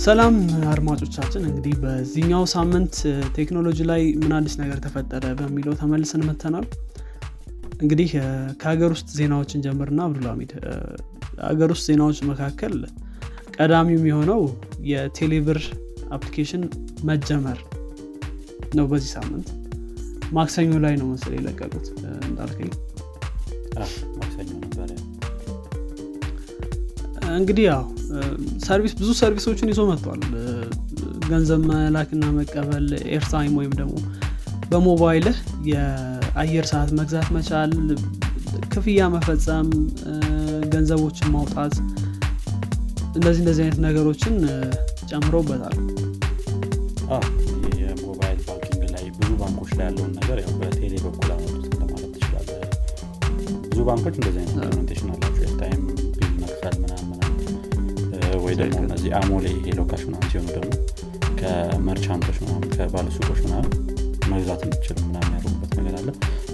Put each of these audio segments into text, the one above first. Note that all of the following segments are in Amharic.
ሰላም አድማጮቻችን እንግዲህ በዚህኛው ሳምንት ቴክኖሎጂ ላይ ምን አዲስ ነገር ተፈጠረ በሚለው ተመልሰን መጥተናል እንግዲህ ከሀገር ውስጥ ዜናዎች እንጀምርና አብዱልሚድ ሀገር ውስጥ ዜናዎች መካከል ቀዳሚው የሆነው የቴሌብር application መጀመር ነው በዚህ ሳምንት። ማክሰኞ ላይ ነው መሰለኝ የለቀቁት እንዳልከኝ። ማክሰኞ ነበረ እንግዲህ ያው service ብዙ service ኦችን ይዞ መጥቷል። ገንዘብ መላክና መቀበል airtime ወይም ደግሞ በሞባይልህ የአየር ሰዓት መግዛት መቻል ክፍያ መፈጸም ገንዘቦችን ማውጣት እንደዚህ እንደዚህ አይነት ነገሮችን ጨምሮበታል የ mobile banking ላይ ብዙ ባንኮች ላይ ያለውን ነገር ያው በቴሌ በኩል አመጡት ለማለት ትችላለ ብዙ ባንኮች እንደዚህ አይነት implementation አላቸው። airtime ወይ ደግሞ እነዚህ አሞሌ ሄሎ ካሽ ምናምን ሲሆኑ ደግሞ ከ merchant ኦች ምናምን ከባለሱቆች ምናምን መግዛት እንችል ምናምን ያደርጉበት ነገር አለ።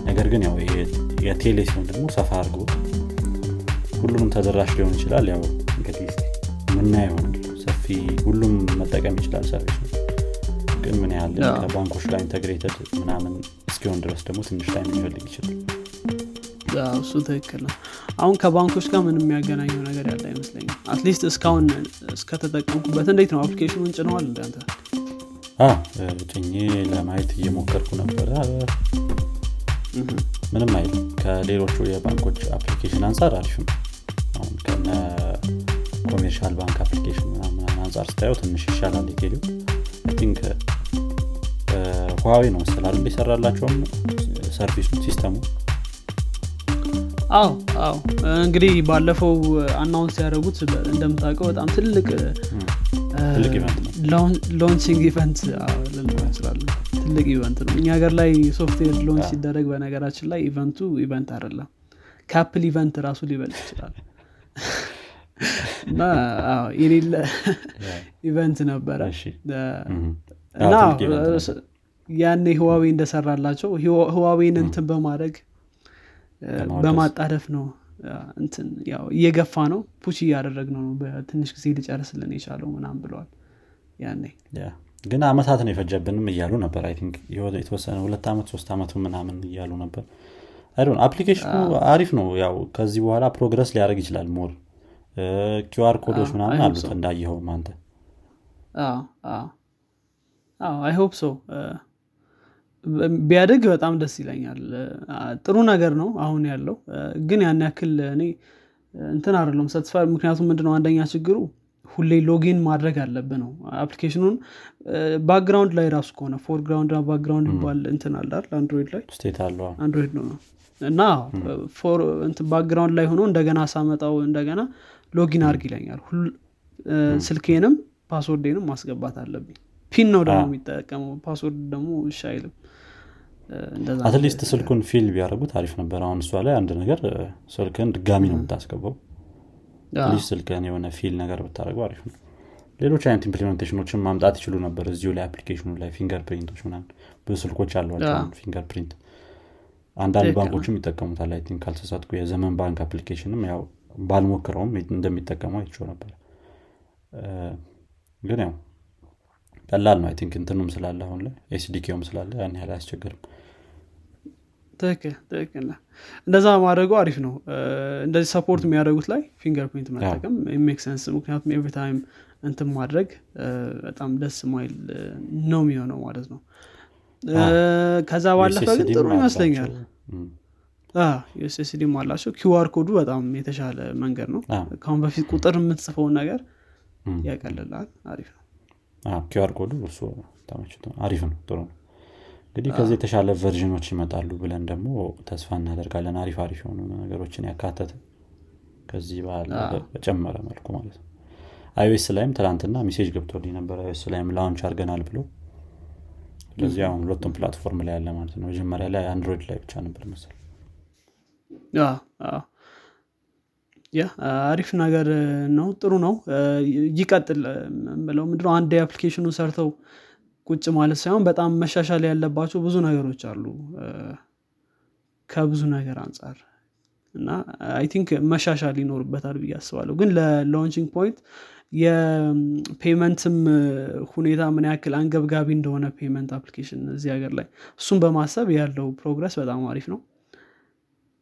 ነገር ግን ያው የቴሌ ሲሆን ደግሞ ሰፋ አድርጎ ሁሉንም ተደራሽ ሊሆን ይችላል። ያው እንግዲህ ምን ይሆናል ሰፊ ሁሉም መጠቀም ይችላል service ግን ምን ያህል ከባንኮች ጋር integrated ምናምን እስኪሆን ድረስ ደግሞ ትንሽ time ሊፈልግ ይችላል። እሱ ትክክል ነው። አሁን ከባንኮች ጋር ምንም የሚያገናኘው ነገር ያለ አይመስለኝም at least እስካሁን እስከተጠቀምኩበት እንዴት ነው? application ኑን ጭነዋል እንዳንተ ጭኜ ለማየት እየሞከርኩ ነበረ። ምንም አይልም ከሌሎቹ የባንኮች application አንጻር አሪፍ ነው። አሁን ከነ ኮሜርሻል ባንክ application ምናምን አንጻር ስታየው ትንሽ ይሻላል የቴሌው think ሁዋዌ ነው አይደል? የሰራላቸውም service ኡ system ኡ አዎ አዎ። እንግዲህ ባለፈው announce ያደረጉት እንደምታውቀው በጣም ትልቅ launching event ልንለው እንችላለን። ትልቅ event ነው። እኛ ሀገር ላይ software launch ሲደረግ በነገራችን ላይ event ኡ event አይደለም። couple event ራሱ ሊበልጥ ይችላል። እና የሌለ event ነበረ። እና ያኔ ህዋዌ እንደሰራላቸው ህዋዌን እንትን በማድረግ በማጣደፍ ነው እንትን ያው እየገፋ ነው። push እያደረገ ነው። በትንሽ ጊዜ ሊጨርስልን የቻለው ምናምን ብለዋል ያኔ። ግን አመታት ነው የፈጀብንም እያሉ ነበር። I think የተወሰነ ሁለት ዓመት ሶስት ዓመቱ ምናምን እያሉ ነበር። I don't application ኑ አሪፍ ነው። ያው ከዚህ በኋላ progress ሊያደርግ ይችላል more QR code ኦች ምናምን አሉት እንዳየኸውም አንተ። I hope so ቢያደርግ በጣም ደስ ይለኛል። ጥሩ ነገር ነው አሁን ያለው። ግን ያን ያክል እኔ እንትን አይደለም ሰትስፋ ምክንያቱም ምንድነው አንደኛ ችግሩ ሁሌ login ማድረግ አለብህ ነው። application ኑን background ላይ ራሱ ከሆነ foreground background ይባል እንትን አላል አንድሮይድ ላይ? አንድሮይድ ነው። እና background ላይ ሆኖ እንደገና ሳመጣው እንደገና login አርግ ይለኛል። ስልኬንም password ኤንም ማስገባት አለብኝ። PIN ነው ደግሞ የሚጠቀመው። password ደግሞ እሺ አይልም at least ስልኩን fill ቢያደርጉት አሪፍ ነበር። አሁን እሷ ላይ አንድ ነገር ስልክን ድጋሚ ነው የምታስገባው። least ስልክን የሆነ fill ነገር ብታደርገው አሪፍ ነው። ሌሎች አይነት implementation ኖችን ማምጣት ይችሉ ነበር። እዚሁ ላይ application ኑ ላይ fingerprint ኦች ምናምን ብዙ ስልኮች አሏቸው fingerprint አንዳንድ ባንኮችም ይጠቀሙታል። I think ካልተሳትኩ የዘመን ባንክ application ንም ያው ባልሞክረውም እንደሚጠቀመው አይቸው ነበር። ግን ያው ቀላል ነው። think እንትኑም ስላለ አሁን ላይ SDK ውም ስላለ ያን ያህል አያስቸግርም ትክክል ትክክል እንደዛ ማድረጉ አሪፍ ነው። እንደዚህ support የሚያደርጉት ላይ fingerprint መጠቀም make sense ምክንያቱም every time እንትን ማድረግ በጣም ደስ ማይል ነው የሚሆነው ማለት ነው። ከዛ ባለፈ ግን ጥሩ ይመስለኛል። USSD ም አላቸው QR code ኡ በጣም የተሻለ መንገድ ነው። ከአሁን በፊት ቁጥር የምትጽፈውን ነገር ያቀልላል። አሪፍ ነው። QR code ኡ እሱ አሪፍ ነው። ጥሩ ነው እንግዲህ ከዚህ የተሻለ version ኖች ይመጣሉ ብለን ደግሞ ተስፋ እናደርጋለን። አሪፍ አሪፍ የሆኑ ነገሮችን ያካተተ ከዚህ በኋላ በጨመረ መልኩ ማለት ነው። iOS ላይም ትላንትና message ገብቶልኝ ነበር። iOS ላይም launch አድርገናል ብሎ ስለዚህ አሁን ሁለቱም platform ላይ ያለ ማለት ነው። መጀመሪያ ላይ አንድሮይድ ላይ ብቻ ነበር መሰል yeah አሪፍ ነገር ነው። ጥሩ ነው። ይቀጥል። ብለው ምንድነው? አንድ የ application ኑ ሰርተው ቁጭ ማለት ሳይሆን በጣም መሻሻል ያለባቸው ብዙ ነገሮች አሉ። ከብዙ ነገር አንጻር እና I think መሻሻል ይኖርበታል ብዬ አስባለሁ። ግን ለ launching point የ payment ም ሁኔታ ምን ያክል አንገብጋቢ እንደሆነ payment application እዚህ ሀገር ላይ እሱም በማሰብ ያለው progress በጣም አሪፍ ነው።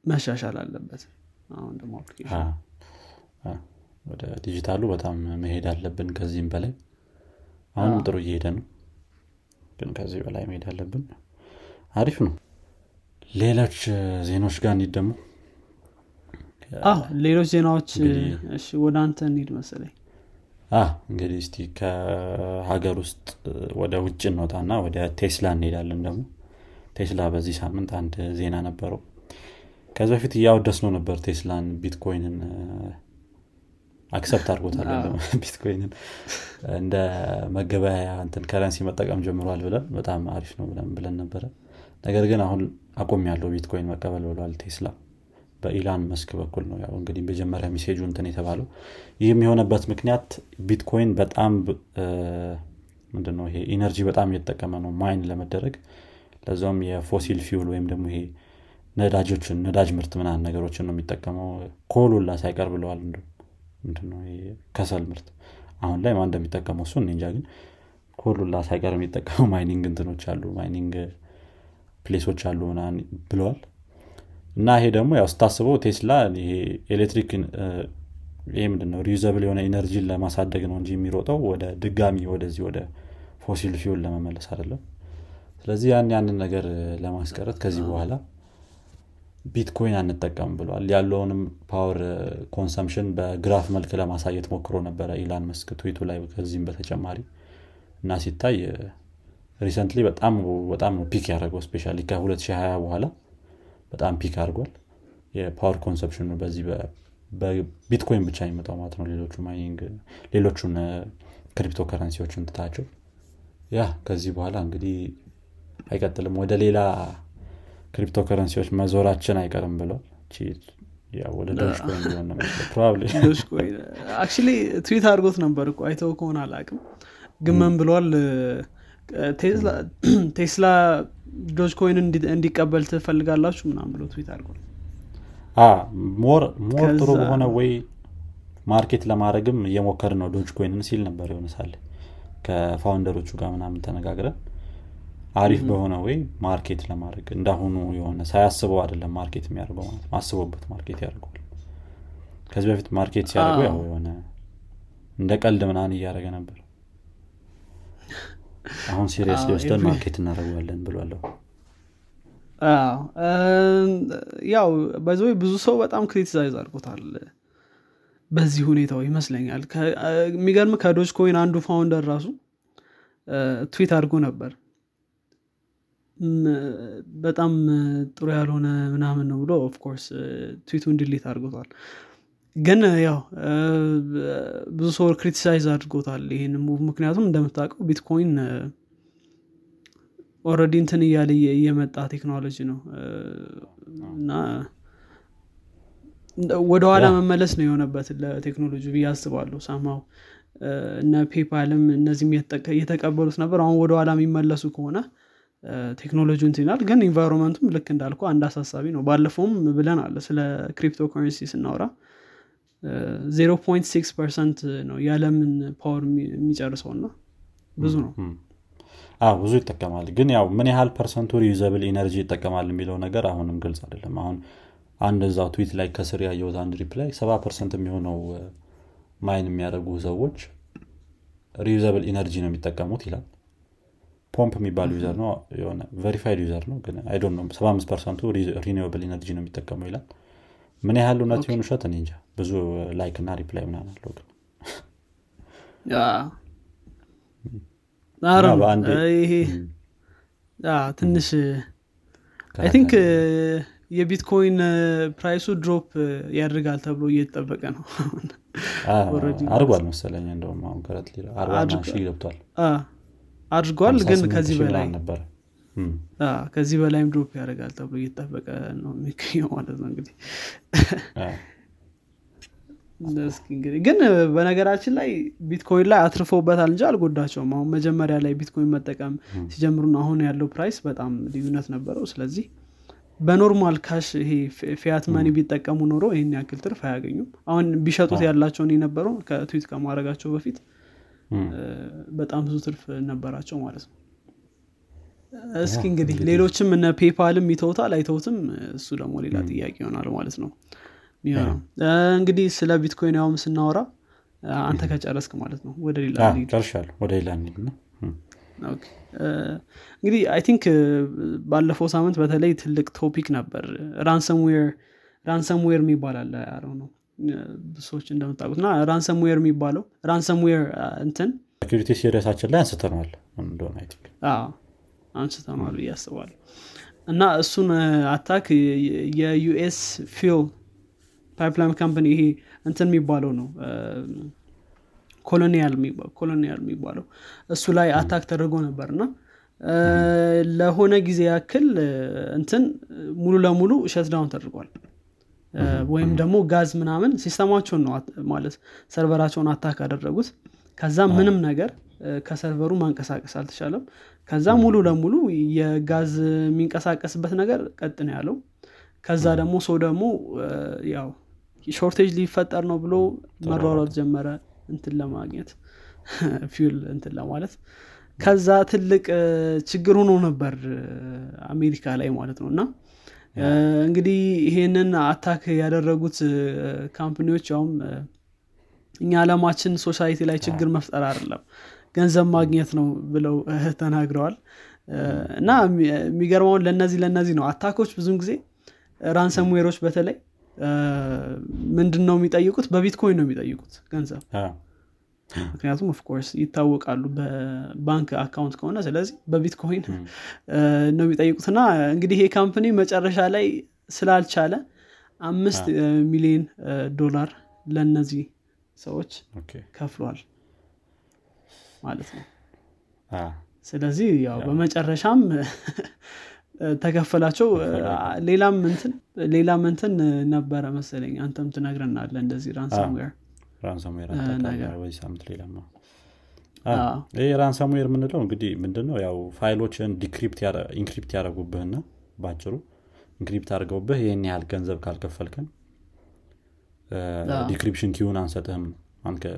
መሻሻል አለበት አሁን ደግሞ ወደ ዲጂታሉ በጣም መሄድ አለብን ከዚህም በላይ። አሁንም ጥሩ እየሄደ ነው ግን ከዚህ በላይ መሄድ አለብን አሪፍ ነው። ሌሎች ዜናዎች ጋር እንሂድ ደግሞ? ሌሎች ዜናዎች ወደ አንተ እንሂድ መሰለኝ። እንግዲህ እስቲ ከሀገር ውስጥ ወደ ውጭ እንወጣና ወደ ቴስላ እንሄዳለን ደግሞ። ቴስላ በዚህ ሳምንት አንድ ዜና ነበረው። ከዚ በፊት እያወደስነው ነበር ቴስላን ቢትኮይንን accept አድርጎታል ቢትኮይንን እንደ መገበያያ እንትን currency መጠቀም ጀምሯል ብለን በጣም አሪፍ ነው ብለን ነበረ። ነገር ግን አሁን አቁሚያለው ቢትኮይን መቀበል ብሏል ቴስላ። በኢላን መስክ በኩል ነው ያው እንግዲህ መጀመሪያ message ኡ እንትን የተባለው። ይህም የሆነበት ምክንያት ቢትኮይን በጣም ምንድነው ይሄ energy በጣም እየተጠቀመ ነው mine ለመደረግ። ለዛውም የ fossil fuel ወይም ደግሞ ይሄ ነዳጆችን ነዳጅ ምርት ምናን ነገሮችን ነው የሚጠቀመው። coal ኡ ሳይቀር ብለዋል ምንድነው ከሰል ምርት። አሁን ላይ ማን እንደሚጠቀመው እሱ እንጃ ግን coal ኡ ሳይቀር የሚጠቀመው mining እንትኖች አሉ mining place ኦች አሉ ብለዋል። እና ይሄ ደግሞ ያው ስታስበው ቴስላ ይሄ ኤሌክትሪክ ይሄ ምንድነው reusable የሆነ energy ን ለማሳደግ ነው እንጂ የሚሮጠው ወደ ድጋሚ ወደዚህ ወደ fossil fuel ለመመለስ አይደለም። ስለዚህ ያን ያንን ነገር ለማስቀረት ከዚህ በኋላ ቢትኮይን አንጠቀም ብሏል። ያለውንም power consumption በ graph መልክ ለማሳየት ሞክሮ ነበረ ኢላን መስክ ትዊቱ ላይ ከዚህም በተጨማሪ እና ሲታይ recently በጣም በጣም peak ያደረገው especially ከ2020 በኋላ በጣም peak አድርጓል። የ power consumption ኡ በዚህ በቢትኮይን ብቻ የሚመጣው ማለት ነው። ሌሎቹ mining ሌሎቹን crypto currency ዎችን ትታቸው yeah ከዚህ በኋላ እንግዲህ አይቀጥልም። ወደ ሌላ crypto currency ዎች መዞራችን አይቀርም ብለው ወደ ሊሆን ነው ትዊት አድርጎት ነበር እኮ አይተው ከሆነ አላቅም ግን ምን ብሏል? ቴስላ ዶጅ ኮይን እንዲቀበል ትፈልጋላችሁ ምናም ብሎ ትዊት አድርጓል። more ጥሩ በሆነ way market ለማድረግም እየሞከር ነው ዶጅ ኮይንን ሲል ነበር የሆነ ሳለ ከ founder ኦቹ ጋር ምናምን ተነጋግረን አሪፍ በሆነ way market ለማድረግ እንዳሁኑ የሆነ ሳያስበው አይደለም market የሚያደርገው ማለት አስቦበት market ያደርገዋል። ከዚህ በፊት market ሲያደርገው ያው የሆነ እንደ ቀልድ ምናን እያደረገ ነበር። አሁን seriously ወስደን market እናደርገዋለን ብሏል ያው በዚ ብዙ ሰው በጣም criticize አድርጎታል። በዚህ ሁኔታው ይመስለኛል። የሚገርም ከዶጅ ኮይን አንዱ founder ራሱ ትዊት አድርጎ ነበር በጣም ጥሩ ያልሆነ ምናምን ነው ብሎ of course tweet ኡን delete አድርጎታል። ግን ያው ብዙ ሰው criticize አድርጎታል ይህን move ምክንያቱም እንደምታውቀው ቢትኮይን already እንትን እያለ እየመጣ ቴክኖሎጂ ነው። እና ወደኋላ መመለስ ነው የሆነበት ለቴክኖሎጂ ብዬ አስባለሁ ሳማው እነ ፔፓልም እነዚህም እየተቀበሉት ነበር። አሁን ወደኋላ የሚመለሱ ከሆነ ቴክኖሎጂ እንትናል ግን environment ኡም ልክ እንዳልኩ አንድ አሳሳቢ ነው። ባለፈውም ብለን አለ ስለ crypto currency ስናወራ 0.6 percent ነው የዓለምን power የሚጨርሰው እና ብዙ ነው። ብዙ ይጠቀማል። ግን ያው ምን ያህል percent ኡ reusable energy ይጠቀማል የሚለው ነገር አሁንም ግልጽ አይደለም። አሁን አንድ እዛው ትዊት ላይ ከስር ያየሁት አንድ reply ሰባ percent የሚሆነው mine የሚያደርጉ ሰዎች reusable energy ነው የሚጠቀሙት ይላል ፖምፕ የሚባል user ነው የሆነ verified user ነው ግን አይ ነው 75 percent ኡ renewable energy ነው የሚጠቀመው ይላል። ምን ያህል እውነት ይሁን ውሸት እኔ እንጃ ብዙ like እና reply ምናን አለው ግን። ትንሽ I think የቢትኮይን price ኡ drop ያደርጋል ተብሎ እየተጠበቀ ነው። አድርጓል መሰለኝ እንደውም አሁን ከረት ገብቷል አድርጓል ግን ከዚህ በላይ ነበረ ከዚህ በላይም drop ያደርጋል ተብሎ እየተጠበቀ ነው የሚገኘው ማለት ነው እንግዲህ። እስኪ እንግዲህ ግን በነገራችን ላይ ቢትኮይን ላይ አትርፎበታል እንጂ አልጎዳቸውም። አሁን መጀመሪያ ላይ ቢትኮይን መጠቀም ሲጀምሩና አሁን ያለው price በጣም ልዩነት ነበረው። ስለዚህ በ normal cash ይሄ fiat money ቢጠቀሙ ኖሮ ይህን ያክል ትርፍ አያገኙም። አሁን ቢሸጡት ያላቸውን የነበረው ከትዊት ከማድረጋቸው በፊት በጣም ብዙ ትርፍ ነበራቸው ማለት ነው። እስኪ እንግዲህ ሌሎችም እነ ፔፓልም ይተውታል አይተውትም እሱ ደግሞ ሌላ ጥያቄ ይሆናል ማለት ነው እንግዲህ ስለ ቢትኮይን ያውም ስናወራ አንተ ከጨረስክ ማለት ነው። ወደ ሌላ ወደ ሌላ እንግዲህ I think ባለፈው ሳምንት በተለይ ትልቅ topic ነበር። ransomware ransomware ያለው ነው ሰዎች እንደምታውቁት እና ransomware የሚባለው ransomware እንትን security series ኣችን ላይ አንስተነዋል እንደሆነ አንስተነዋል ብዬ አስባለሁ። እና እሱን attack የ US fuel pipeline company ይሄ እንትን የሚባለው ነው ኮሎኒያል የሚባለው እሱ ላይ attack ተደርጎ ነበር እና ለሆነ ጊዜ ያክል እንትን ሙሉ ለሙሉ shutdown ተደርጓል ወይም ደግሞ ጋዝ ምናምን system ኣቸውን ነው ማለት server ኣቸውን attack አደረጉት ከዛ ምንም ነገር ከ server ኡ ማንቀሳቀስ አልተቻለም። ከዛ ሙሉ ለሙሉ የጋዝ የሚንቀሳቀስበት ነገር ቀጥ ነው ያለው። ከዛ ደግሞ ሰው ደግሞ ያው shortage ሊፈጠር ነው ብሎ መሯሯጥ ጀመረ። እንትን ለማግኘት fill እንትን ለማለት። ከዛ ትልቅ ችግር ሆኖ ነበር አሜሪካ ላይ ማለት ነው። እና እንግዲህ ይሄንን attack ያደረጉት company ዎች ያውም እኛ አለማችን society ላይ ችግር መፍጠር አይደለም ገንዘብ ማግኘት ነው ብለው ተናግረዋል። እና የሚገርመውን ለነዚህ ለነዚህ ነው። attack ኦች ብዙን ጊዜ ransomware ኦች በተለይ ምንድን ነው የሚጠይቁት? በቢትኮይን ነው የሚጠይቁት ገንዘብ ምክንያቱም of course ይታወቃሉ በባንክ account ከሆነ ስለዚህ በቢትኮይን ነው የሚጠይቁት እና እንግዲህ ይሄ company መጨረሻ ላይ ስላልቻለ አምስት ሚሊዮን ዶላር ለነዚህ ሰዎች ከፍሏል ማለት ነው። ስለዚህ ያው በመጨረሻም ተከፈላቸው ሌላም እንትን ሌላም እንትን ነበረ መሰለኝ አንተም ትነግረናለ እንደዚህ ራንሰምዌር ራንሰምዌር በዚህ ሳምንት ነው ይህ ransomware የምንለው እንግዲህ ምንድነው? ያው file ኦችን encrypt ያደረጉብህና ባጭሩ encrypt አድርገውብህ ይህን ያህል ገንዘብ ካልከፈልከን decryption key ውን አንሰጥህም።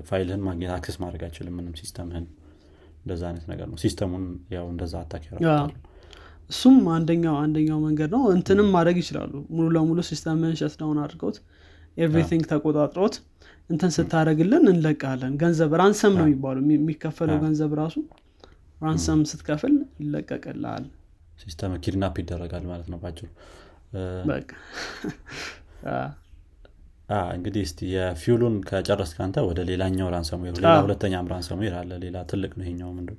ፋይልህን ማግኘት access ማድረግ አይችልም ምንም system ህን። እንደዛ አይነት ነገር ነው። system ኡን ያው እንደዛ attack እሱም አንደኛው አንደኛው መንገድ ነው። እንትንም ማድረግ ይችላሉ። ሙሉ ለሙሉ system ን shutdown አድርገውት everything ተቆጣጥሮት እንትን ስታደረግልን እንለቃለን ገንዘብ ransom ነው የሚባሉ የሚከፈለው ገንዘብ ራሱ ransom ስትከፍል ይለቀቅልል system kidnap ይደረጋል ማለት ነው ባጭሩ እንግዲህ እስቲ የ fuel ኡን ከጨረስ ካንተ ወደ ሌላኛው ransomware ሌላ ሁለተኛም ransomware አለ። ሌላ ትልቅ ነው ይሄኛው ምንድም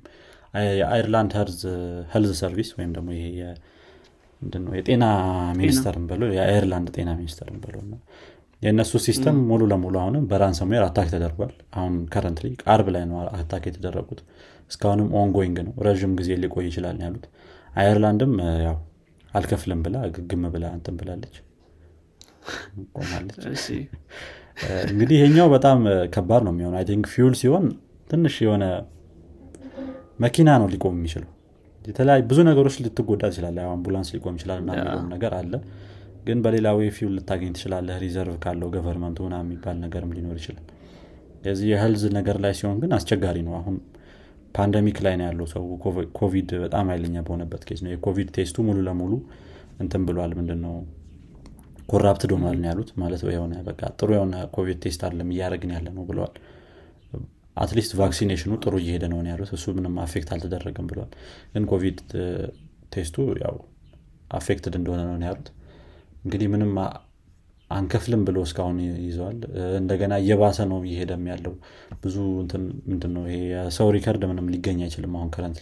የአይርላንድ health service ወይም ደግሞ ይሄ ምንድነው? የጤና ሚኒስተርን በሎ የአይርላንድ ጤና ሚኒስተርን በሎ የእነሱ system ሙሉ ለሙሉ አሁንም በ ransomware attack ተደርጓል። አሁን currently አርብ ላይ ነው attack የተደረጉት። እስካሁንም ongoing ነው። ረዥም ጊዜ ሊቆይ ይችላል ያሉት። አየርላንድም ያው አልከፍልም ብላ ግግም ብላ እንትን ብላለች። ቆማለች። እንግዲህ ይሄኛው በጣም ከባድ ነው የሚሆነው። I think fuel ሲሆን ትንሽ የሆነ መኪና ነው ሊቆም የሚችለው። የተለያዩ ብዙ ነገሮች ልትጎዳ ትችላለ አምቡላንስ ሊቆም ይችላል የሚለውም ነገር አለ ግን በሌላ way fuel ልታገኝ ትችላለህ። reserve ካለው government ኡ ና የሚባል ነገርም ሊኖር ይችላል። የዚህ የ health ነገር ላይ ሲሆን ግን አስቸጋሪ ነው። አሁን pandemic ላይ ነው ያለው ሰው። ኮቪድ በጣም ኃይለኛ በሆነበት case ነው። የኮቪድ test ኡ ሙሉ ለሙሉ እንትን ብሏል። ምንድነው? corrupted ሆኗል ነው ያሉት። ማለት የሆነ በቃ ጥሩ የሆነ ኮቪድ test አለም እያደረግን ያለ ነው ብለዋል at least vaccination ኡ ጥሩ እየሄደ ነው ያሉት። እሱ ምንም affect አልተደረገም ብለዋል። ግን ኮቪድ test ኡ ያው affected እንደሆነ ነው ያሉት እንግዲህ ምንም አንከፍልም ብሎ እስካሁን ይዘዋል። እንደገና እየባሰ ነው እየሄደም ያለው። ብዙ ምንድነው ይሄ የሰው record ምንም ሊገኝ አይችልም አሁን current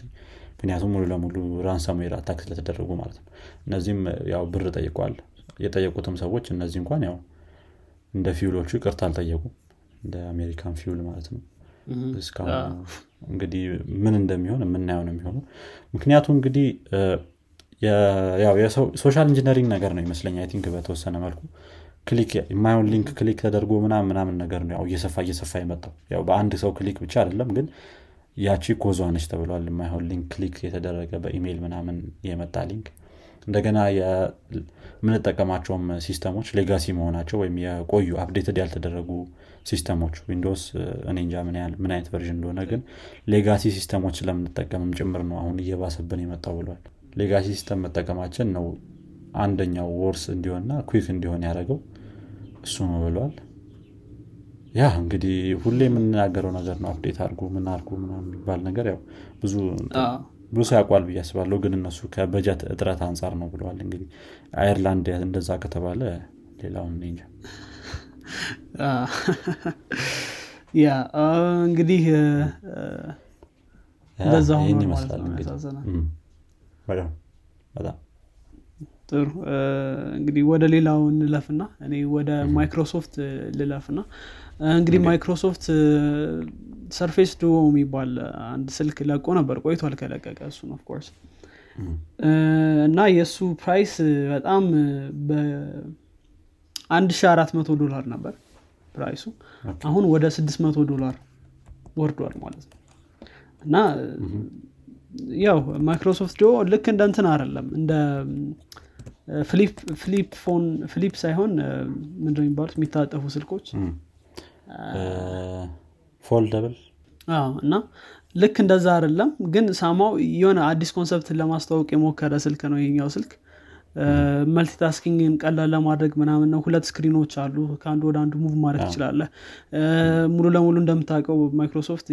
ምክንያቱም ሙሉ ለሙሉ ransomware attack ስለተደረጉ ማለት ነው። እነዚህም ያው ብር ጠይቋል። የጠየቁትም ሰዎች እነዚህ እንኳን ያው እንደ fuel ኦቹ ይቅርታ አልጠየቁም። እንደ አሜሪካን fuel ማለት ነው። እስካሁን እንግዲህ ምን እንደሚሆን የምናየው ነው የሚሆነው። ምክንያቱ እንግዲህ social engineering ነገር ነው ይመስለኛ I think በተወሰነ መልኩ። click የማይሆን link click ተደርጎ ምናምን ምናምን ነገር ነው እየሰፋ እየሰፋ የመጣው። ያው በአንድ ሰው click ብቻ አይደለም ግን ያቺ cause ኧ ተብሏል። የማይሆን link click የተደረገ በኢሜይል ምናምን የመጣ link። እንደገና የምንጠቀማቸውም system ኦች legacy መሆናቸው ወይም የቆዩ updated ያልተደረጉ system ኦች Windows እኔ እንጃ ምን አይነት version እንደሆነ ግን legacy system ኦች ስለምንጠቀምም ጭምር ነው አሁን እየባሰብን የመጣው ብሏል legacy system መጠቀማችን ነው አንደኛው worse እንዲሆንና ኩክ እንዲሆን ያደረገው። እሱ ነው ብለዋል ያ እንግዲህ ሁሌ የምንናገረው ነገር ነው update አድርጉ ምን አድርጉ የሚባል ነገር ያው ብዙ ብዙ ሰው ያውቋል ብዬ አስባለሁ ግን እነሱ ከበጀት እጥረት አንጻር ነው ብለዋል። እንግዲህ አይርላንድ እንደዛ ከተባለ ሌላውን እንጃ። ያ እንግዲህ ይህን ይመስላል ነው እንግዲህ ያሳዝናል እም፣ በጣም በጣም ጥሩ። እንግዲህ ወደ ሌላው እንለፍና እኔ ወደ ማይክሮሶፍት ልለፍና። እንግዲህ Microsoft Surface Duo የሚባል አንድ ስልክ ለቆ ነበር። ቆይቷል ከለቀቀ እሱን of course እና የእሱ price በጣም በ1400 ዶላር ነበር price ኡ። አሁን ወደ 600 ዶላር ወርዷል ማለት ነው። እና ያው Microsoft Duo ልክ እንደ እንትን አይደለም እንደ flip phone flip ሳይሆን ምንድን ነው የሚባሉት? የሚታጠፉ ስልኮች። foldable። እና ልክ እንደዛ አይደለም ግን somehow የሆነ አዲስ concept ን ለማስተዋወቅ የሞከረ ስልክ ነው ይሄኛው ስልክ multitasking ን ቀላል ለማድረግ ምናምን ነው። ሁለት screen ኦች አሉ። ከአንዱ ወደ አንዱ move ማድረግ ትችላለህ። ሙሉ ለሙሉ እንደምታውቀው Microsoft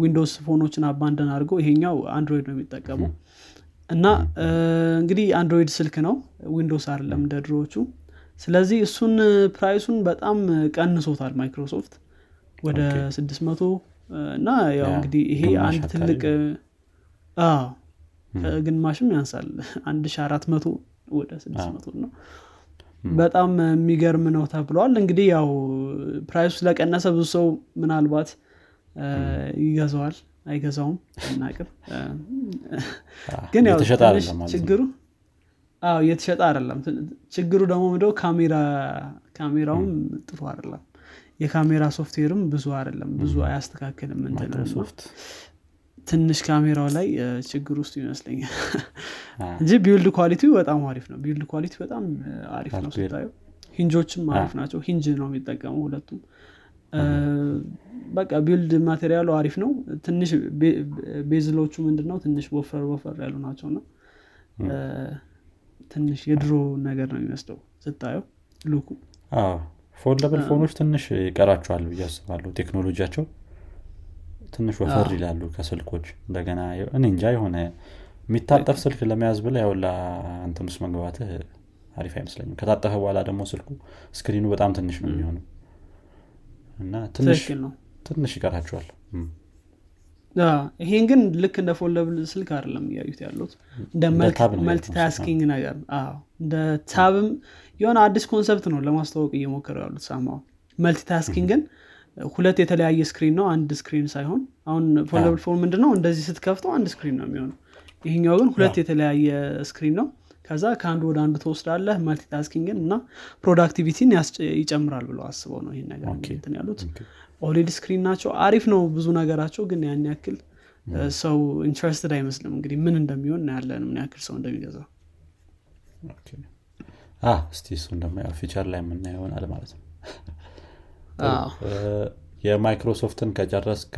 Windows phone ኦችን abandon አድርገው ይሄኛው Android ነው የሚጠቀመው። እና እንግዲህ Android ስልክ ነው። Windows አይደለም እንደ ድሮዎቹ ስለዚህ እሱን price ኡን በጣም ቀንሶታል ማይክሮሶፍት ወደ okay። 600 እና ያው እንግዲህ ይሄ አንድ ትልቅ ግማሽም ያንሳል። 1400 ወደ 600 ነው። በጣም የሚገርም ነው ተብሏል። እንግዲህ ያው price ኡ ስለቀነሰ ብዙ ሰው ምናልባት ይገዛዋል አይገዛውም አናቅም። እ፣ ግን ያው ችግሩ አዎ እየተሸጠ አይደለም። ችግሩ ደግሞ ምንድነው? ካሜራ ካሜራውም ጥሩ አይደለም። የካሜራ ሶፍትዌርም ብዙ አይደለም። ብዙ አያስተካክልም ትንሽ ካሜራው ላይ ችግር ውስጥ ይመስለኛል። እንጂ build quality ው በጣም አሪፍ ነው። build quality በጣም አሪፍ ነው. ስታየው። hinge ኦችም አሪፍ ናቸው። hinge ነው የሚጠቀሙ ሁለቱም። በቃ build material ኡ አሪፍ ነው። ትንሽ bezel ኦቹ ምንድን ነው ትንሽ ወፈር ወፈር ያሉ ናቸው እና ትንሽ የድሮ ነገር ነው የሚመስለው ስታየው look ኡ። foldable phone ኦች ትንሽ ይቀራቸዋል ብዬ አስባለሁ ቴክኖሎጂያቸው ትንሽ ወፈር ይላሉ ከስልኮች። እንደገና እኔ እንጃ የሆነ የሚታጠፍ ስልክ ለመያዝ ብለህ ያው ለእንትን ውስጥ መግባትህ አሪፍ አይመስለኝም። ከታጠፈ በኋላ ደግሞ ስልኩ screen ኡ በጣም ትንሽ ነው የሚሆነው። እና ትንሽ ይቀራቸዋል። ይሄን ግን ልክ እንደ foldable ስልክ አይደለም እያዩት ያሉት። እንደ multitasking ነገር። እንደ tab ም የሆነ አዲስ concept ነው ለማስተዋወቅ እየሞከሩ ያሉት። somehow multitasking ን ሁለት የተለያየ screen ነው። አንድ screen ሳይሆን አሁን foldable phone ምንድነው? እንደዚህ ስትከፍተው አንድ screen ነው የሚሆነው። ይሄኛው ግን ሁለት የተለያየ screen ነው። ከዛ ከአንዱ ወደ አንዱ ትወስዳለህ multitasking ን እና productivity ን ይጨምራል ብለው አስበው ነው ይህን ነገር እንትን ያሉት። OLED screen ናቸው። አሪፍ ነው ብዙ ነገራቸው ግን ያን ያክል ሰው interested አይመስልም። እንግዲህ ምን እንደሚሆን እናያለን ምን ያክል ሰው እንደሚገዛ። እስቲ ደግሞ ያው future ላይ የምናየው ይሆናል ማለት ነው የማይክሮሶፍትን ከጨረስክ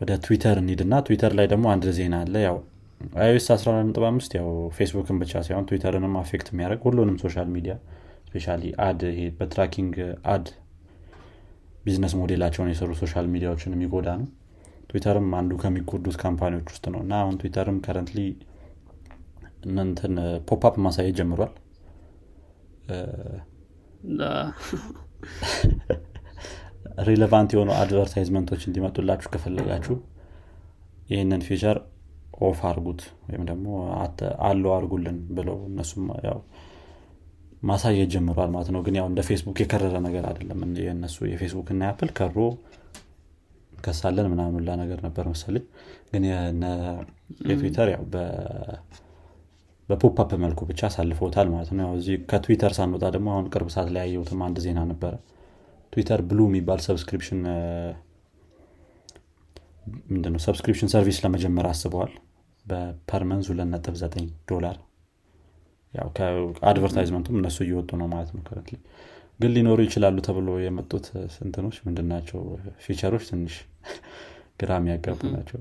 ወደ- ትዊተር እንሂድና ትዊተር ላይ ደግሞ አንድ ዜና አለ። ያው iOS 12.5 ያው ፌስቡክን ብቻ ሳይሆን Twitter ንም affect የሚያደርግ ሁሉንም social media specially ad ይሄ በ tracking ad business model አቸውን የሰሩ social media ዎችን የሚጎዳ ነው። ትዊተርም አንዱ ከሚጎዱት company ዎች ውስጥ ነው እና አሁን Twitter ም currently እንትን popup ማሳየት ጀምሯል relevant የሆኑ advertisement ኦች እንዲመጡላችሁ ከፈለጋችሁ ይህንን feature off አርጉት ወይም ደግሞ allow አርጉልን ብለው እነሱም ያው ማሳየት ጀምሯል ማለት ነው። ግን ያው እንደ ፌስቡክ የከረረ ነገር አይደለም። የእነሱ የፌስቡክ እና የ Apple ከሮ ከሳለን ምናምን ላ ነገር ነበር መሰለኝ። ግን የትዊተር ያው በ- በ popup መልኩ ብቻ አሳልፈውታል ማለት ነው። ያው እዚህ ከትዊተር ሳንወጣ ደግሞ አሁን ቅርብ ሰዓት ላይ ያየሁትም አንድ ዜና ነበረ። Twitter Blue የሚባል subscription ምንድነው subscription service ለመጀመር አስበዋል። በ per month 2.9 ዶላር። ያው ከ advertisement ኡም እነሱ እየወጡ ነው ማለት ነው current ግን ሊኖሩ ይችላሉ ተብሎ የመጡት እንትኖች ምንድናቸው feature ኦች ትንሽ ግራ የሚያጋቡ ናቸው።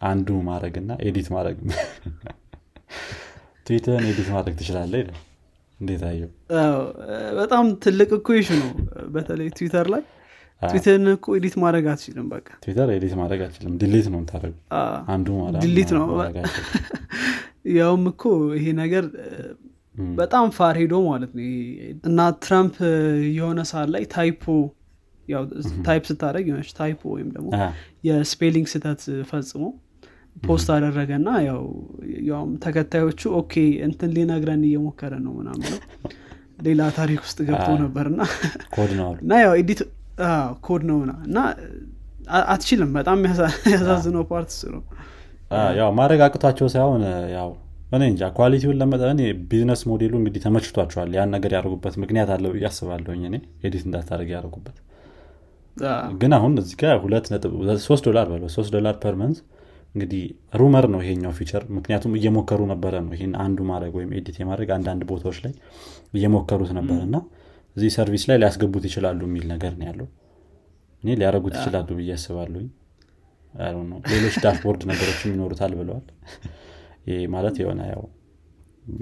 undo ማድረግ እና ኤዲት ማድረግ ትዊትርን ኤዲት ማድረግ ትችላለ ይላል? እንዴት አየው? በጣም ትልቅ እኮ issue ነው። በተለይ ትዊተር ላይ ትዊተርን እኮ edit ማድረግ አትችልም በቃ። Twitter edit ማድረግ አችልም delete ነው ታደረጉ አንዱ delete ነው። ያውም እኮ ይሄ ነገር በጣም ፋር ሄዶ ማለት ነው። እና ትራምፕ የሆነ ሰዓት ላይ ታይፖ ታይፕ ስታደረግ የሆነች ታይፖ ወይም ደግሞ የስፔሊንግ ስህተት ፈጽሞ ፖስት አደረገ እና ያው ያውም ተከታዮቹ ኦኬ እንትን ሊነግረን እየሞከረ ነው ምናም ሌላ ታሪክ ውስጥ ገብቶ ነበር እና ያው ኤዲት ኮድ ነው ና እና አትችልም በጣም ያሳዝነው ፓርት እሱ ነው። ያው ማድረግ አቅቷቸው ሳይሆን ያው እኔ እንጃ quality ውን ለመጠን business model ኡ እንግዲህ ተመችቷቸዋል ያን ነገር ያደርጉበት ምክንያት አለው ብዬ አስባለሁኝ እኔ edit እንዳታደርግ ያደርጉበት ግን አሁን እዚህ ጋር ሁለት ነጥብ ሶስት ዶላር በለው ሶስት ዶላር per month እንግዲህ rumor ነው ይሄኛው feature። ምክንያቱም እየሞከሩ ነበረ ነው ይህን undo ማድረግ ወይም edit የማድረግ አንዳንድ ቦታዎች ላይ እየሞከሩት ነበር። እና እዚህ service ላይ ሊያስገቡት ይችላሉ የሚል ነገር ነው ያለው። እኔ ሊያደረጉት ይችላሉ ብዬ አስባለሁኝ። ሌሎች dashboard ነገሮችም ይኖሩታል ብለዋል። ይህ ማለት የሆነ ያው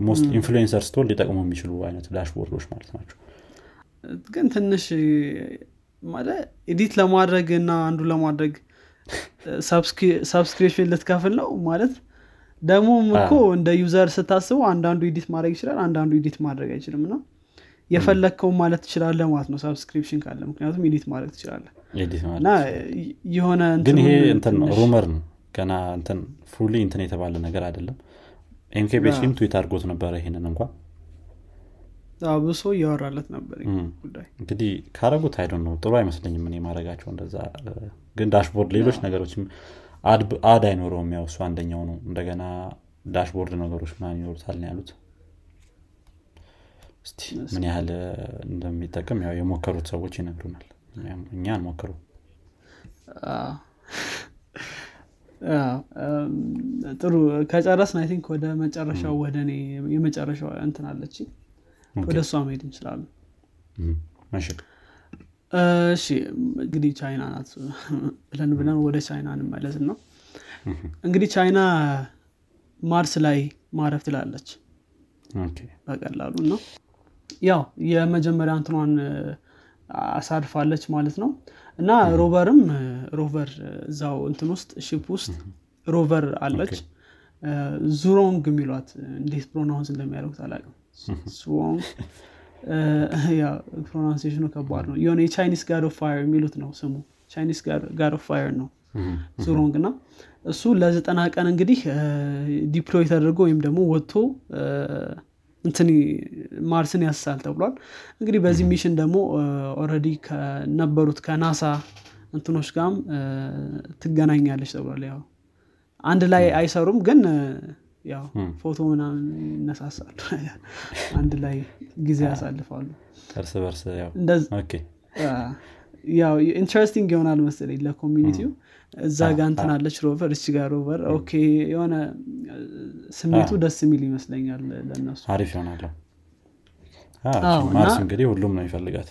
most influencers ቶን ሊጠቅሙ የሚችሉ አይነት dashboard ኦች ማለት ናቸው። ግን ትንሽ ማለት edit ለማድረግ እና undo ለማድረግ subscription ልትከፍል ነው ማለት ደግሞም እኮ እንደ user ስታስበው አንዳንዱ edit ማድረግ ይችላል አንዳንዱ edit ማድረግ አይችልም። እና የፈለግከውን ማለት ትችላለ ማለት ነው subscription ካለ። ምክንያቱም edit ማድረግ ትችላለ እና የሆነ ግን ይሄ እንትን rumor ነው። ገና እንትን fully እንትን የተባለ ነገር አይደለም። ኤምኬቤሲም ትዊት አድርጎት ነበረ ይሄንን እንኳን። ብሶ እያወራለት ነበር ጉዳይ። እንግዲህ ካረጉት አይዶ ነው ጥሩ አይመስለኝም እኔ ማድረጋቸው እንደዛ ግን dashboard ሌሎች ነገሮችም ad አይኖረውም። ያው እሱ አንደኛው ነው። እንደገና dashboard ነገሮች ምናምን ይኖሩታል ነው ያሉት። እስቲ ምን ያህል እንደሚጠቅም ያው የሞከሩት ሰዎች ይነግሩናል። እኛ አንሞክሩ ጥሩ ከጨረስን I think ወደ መጨረሻው ወደ እኔ የመጨረሻው እንትን አለች ወደ እሷ መሄድ እንችላለን እሺ እንግዲህ ቻይና ናት ብለን ብለን ወደ ቻይና እንመለስ ነው እንግዲህ ቻይና ማርስ ላይ ማረፍ ትላለች በቀላሉ ነው ያው የመጀመሪያ እንትኗን አሳርፋለች ማለት ነው። እና rover ም rover እዛው እንትን ውስጥ ship ውስጥ rover አለች። ዙሮንግ የሚሏት እንዴት pronounce እንደሚያደርጉት አላቅም ዙሮንግ pronunciation ኡ ከባድ ነው. የሆነ የ Chinese god of fire የሚሉት ነው ስሙ. Chinese god of fire ነው ዙሮንግ እና እሱ ለዘጠና ቀን እንግዲህ deploy ተደርጎ ወይም ደግሞ ወጥቶ እንትን ማርስን ያስሳል ተብሏል። እንግዲህ በዚህ mission ደግሞ already ከነበሩት ከናሳ እንትኖች ጋርም ትገናኛለች ተብሏል። ያው አንድ ላይ አይሰሩም ግን ያው ፎቶ ምናምን ይነሳሳሉ። አንድ ላይ ጊዜ ያሳልፋሉ። እርስ በርስ ያው interesting ይሆናል መሰለኝ ለ community ው። እዛ ጋ እንትናለች rover እች ጋር rover okay የሆነ ስሜቱ ደስ የሚል ይመስለኛል ለእነሱ። አሪፍ ይሆናል ማርስ እንግዲህ ሁሉም ነው ይፈልጋት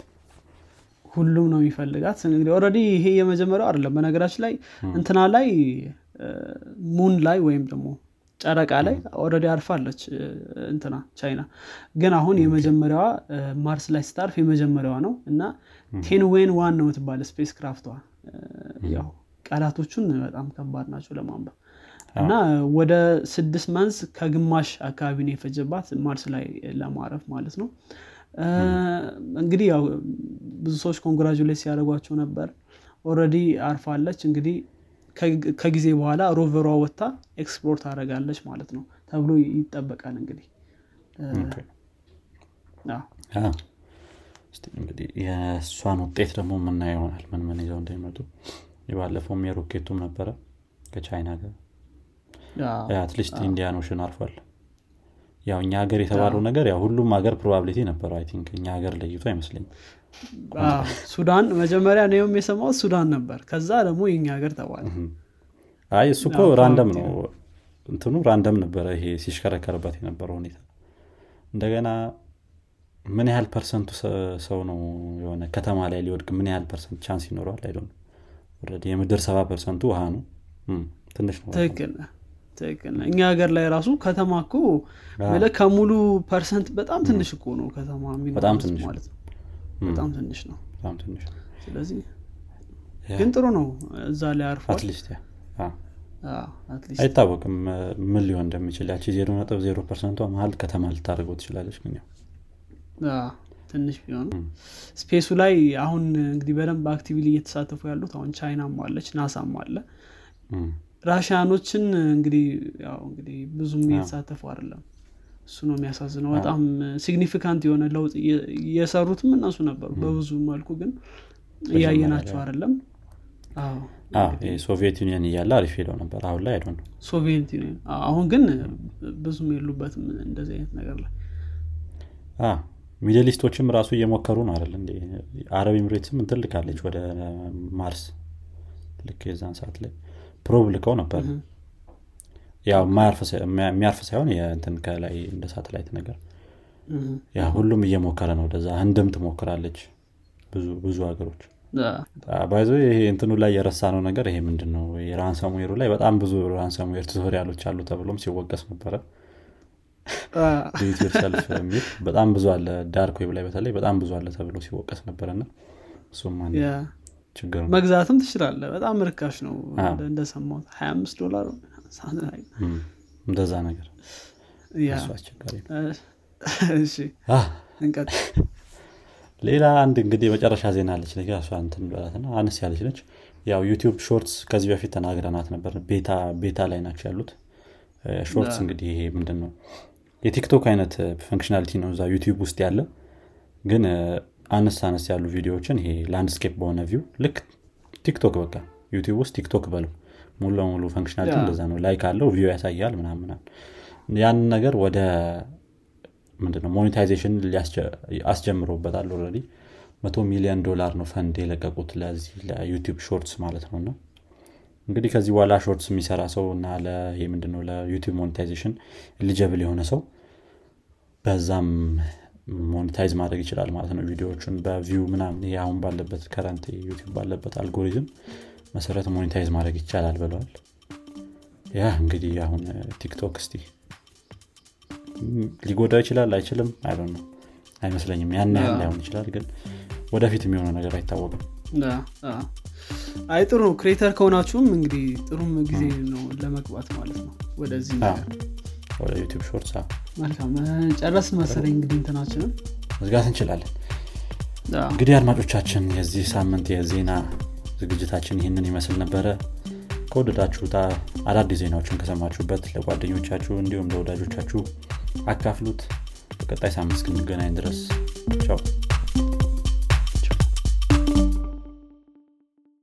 ሁሉም ነው የሚፈልጋት። እንግዲህ already ይሄ የመጀመሪያው አይደለም። በነገራችን ላይ እንትና ላይ moon ላይ ወይም ደግሞ ጨረቃ ላይ already አርፋለች እንትና ቻይና። ግን አሁን የመጀመሪያዋ ማርስ ላይ ስታርፍ የመጀመሪያዋ ነው እና ቲያንዌን ዋን ነው የምትባለው spacecraft ኧ ያው ቃላቶቹን በጣም ከባድ ናቸው ለማንበብ። እና ወደ ስድስት month ከግማሽ አካባቢ ነው የፈጀባት ማርስ ላይ ለማረፍ ማለት ነው። እንግዲህ ያው ብዙ ሰዎች congratulate ሲያደርጓቸው ነበር። already አርፋለች እንግዲህ ከጊዜ በኋላ rover ኧ ወጥታ explore ታደረጋለች ማለት ነው ተብሎ ይጠበቃል እንግዲህ። እንግዲህ የእሷን ውጤት ደግሞ ምን ይሆናል? ምን ምን ይዘው እንደሚመጡ የባለፈውም የሮኬቱም ነበረ ከቻይና ጋር። at least ኢንዲያን ኦሽን አርፏል። ያው እኛ ሀገር የተባለው ነገር ያው ሁሉም ሀገር probability ነበረው I think እኛ ሀገር ለይቶ አይመስለኝም ሱዳን መጀመሪያ ነው የሰማው ሱዳን ነበር። ከዛ ደግሞ የኛ ሀገር ተባለ። አይ እሱ እኮ random ነው። እንትኑ random ነበረ ይሄ ሲሽከረከርበት የነበረው ሁኔታ። እንደገና ምን ያህል ፐርሰንቱ ሰው ነው የሆነ ከተማ ላይ ሊወድቅ ምን ያህል ፐርሰንት chance ይኖረዋል? አይደ የምድር ሰባ ፐርሰንቱ ውሃ ነው። ትንሽ ነው ትክክል ትክክል እኛ ሀገር ላይ ራሱ ከተማ እኮ ከሙሉ ፐርሰንት በጣም ትንሽ እኮ ነው ከተማ ማለት ነው በጣም ትንሽ ነው። በጣም ትንሽ ስለዚህ ግን ጥሩ ነው። እዛ ላይ አርፏል። at least አይታወቅም ምን ሊሆን እንደሚችል። ያቺ ዜሮ ነጥብ ዜሮ ፐርሰንቷ መሀል ከተማ ልታደርገው ትችላለች ግን ትንሽ ቢሆን space ኡ ላይ አሁን እንግዲህ በደንብ actively እየተሳተፉ ያሉት አሁን ቻይናም አለች ናሳም አለ። ራሽያኖችን እንግዲህ ያው እንግዲህ ብዙም እየተሳተፉ አይደለም እሱ ነው የሚያሳዝነው። በጣም significant የሆነ ለውጥ እየሰሩትም እነሱ ነበሩ በብዙ መልኩ ግን እያየናቸው አይደለም። Soviet Union እያለ አሪፍ ሄደው ነበር። አሁን ላይ አይዶ Soviet Union። አሁን ግን ብዙም የሉበትም እንደዚህ አይነት ነገር ላይ። Middle East ኦችም ራሱ እየሞከሩ ነው አይደል እንዴ? አረብ ኤምሬትስም እንትን ልካለች ወደ ማርስ። ልክ የዛን ሰዓት ላይ probe ልከው ነበር ያው የሚያርፍ ሳይሆን እንትን ከላይ እንደ ሳተላይት ነገር ያ ሁሉም እየሞከረ ነው ወደዛ። ህንድም ትሞክራለች ብዙ ሀገሮች ባይዞ ይሄ እንትኑ ላይ የረሳ ነው ነገር ይሄ ምንድን ነው የ ransomware ኡ ላይ በጣም ብዙ ransomware tutorial ኦች አሉ ተብሎም ሲወቀስ ነበረ። YouTube ሰልፍ የሚል በጣም ብዙ አለ። dark web ላይ በተለይ በጣም ብዙ አለ ተብሎ ሲወቀስ ነበረና እሱም ችግር መግዛትም ትችላለ በጣም ርካሽ ነው። እንደሰማት 25 ዶላር እንደዛ ነገር። ሌላ አንድ እንግዲህ የመጨረሻ ዜና አለች እሷ እንትን በላትና አነስ ያለች ነች። ያው YouTube Shorts ከዚህ በፊት ተናግረናት ነበር። beta ላይ ናቸው ያሉት። Shorts እንግዲህ ይሄ ምንድን ነው የ TikTok አይነት functionality ነው እዛ YouTube ውስጥ ያለ። ግን አነስ አነስ ያሉ ቪዲዮዎችን ይሄ landscape በሆነ view ልክ TikTok በቃ YouTube ውስጥ TikTok በለው ሙሉ ለሙሉ functionality እንደዛ ነው። like አለው view ያሳያል ምናምና ያንን ነገር ወደ ምንድነው monetization አስጀምሮበታል already መቶ ሚሊዮን ዶላር ነው ፈንድ የለቀቁት ለዚህ ለ YouTube Shorts ማለት ነው። እና እንግዲህ ከዚህ በኋላ Shorts የሚሰራ ሰው እና ምንድነው ለ YouTube monetization eligible የሆነ ሰው በዛም monetize ማድረግ ይችላል ማለት ነው። ቪዲዮዎቹን በ view ምናምን ይሄ አሁን ባለበት current YouTube ባለበት አልጎሪዝም መሰረት monetize ማድረግ ይቻላል ብለዋል። ያ እንግዲህ አሁን TikTok እስቲ ሊጎዳው ይችላል አይችልም? አይ ነው አይመስለኝም። ያን ያህል ላይሆን ይችላል ግን ወደፊት የሚሆነው ነገር አይታወቅም። አይ ጥሩ ነው creator ከሆናችሁም እንግዲህ ጥሩም ጊዜ ነው ለመግባት ማለት ነው ወደዚህ ወደ YouTube Short መልካም። ጨረስን መሰለኝ እንግዲህ እንትናችንም መዝጋት እንችላለን። እንግዲህ አድማጮቻችን የዚህ ሳምንት የዜና ዝግጅታችን ይህንን ይመስል ነበረ። ከወደዳችሁትና አዳዲስ ዜናዎችን ከሰማችሁበት ለጓደኞቻችሁ እንዲሁም ለወዳጆቻችሁ አካፍሉት። በቀጣይ ሳምንት እስክንገናኝ ድረስ ቻው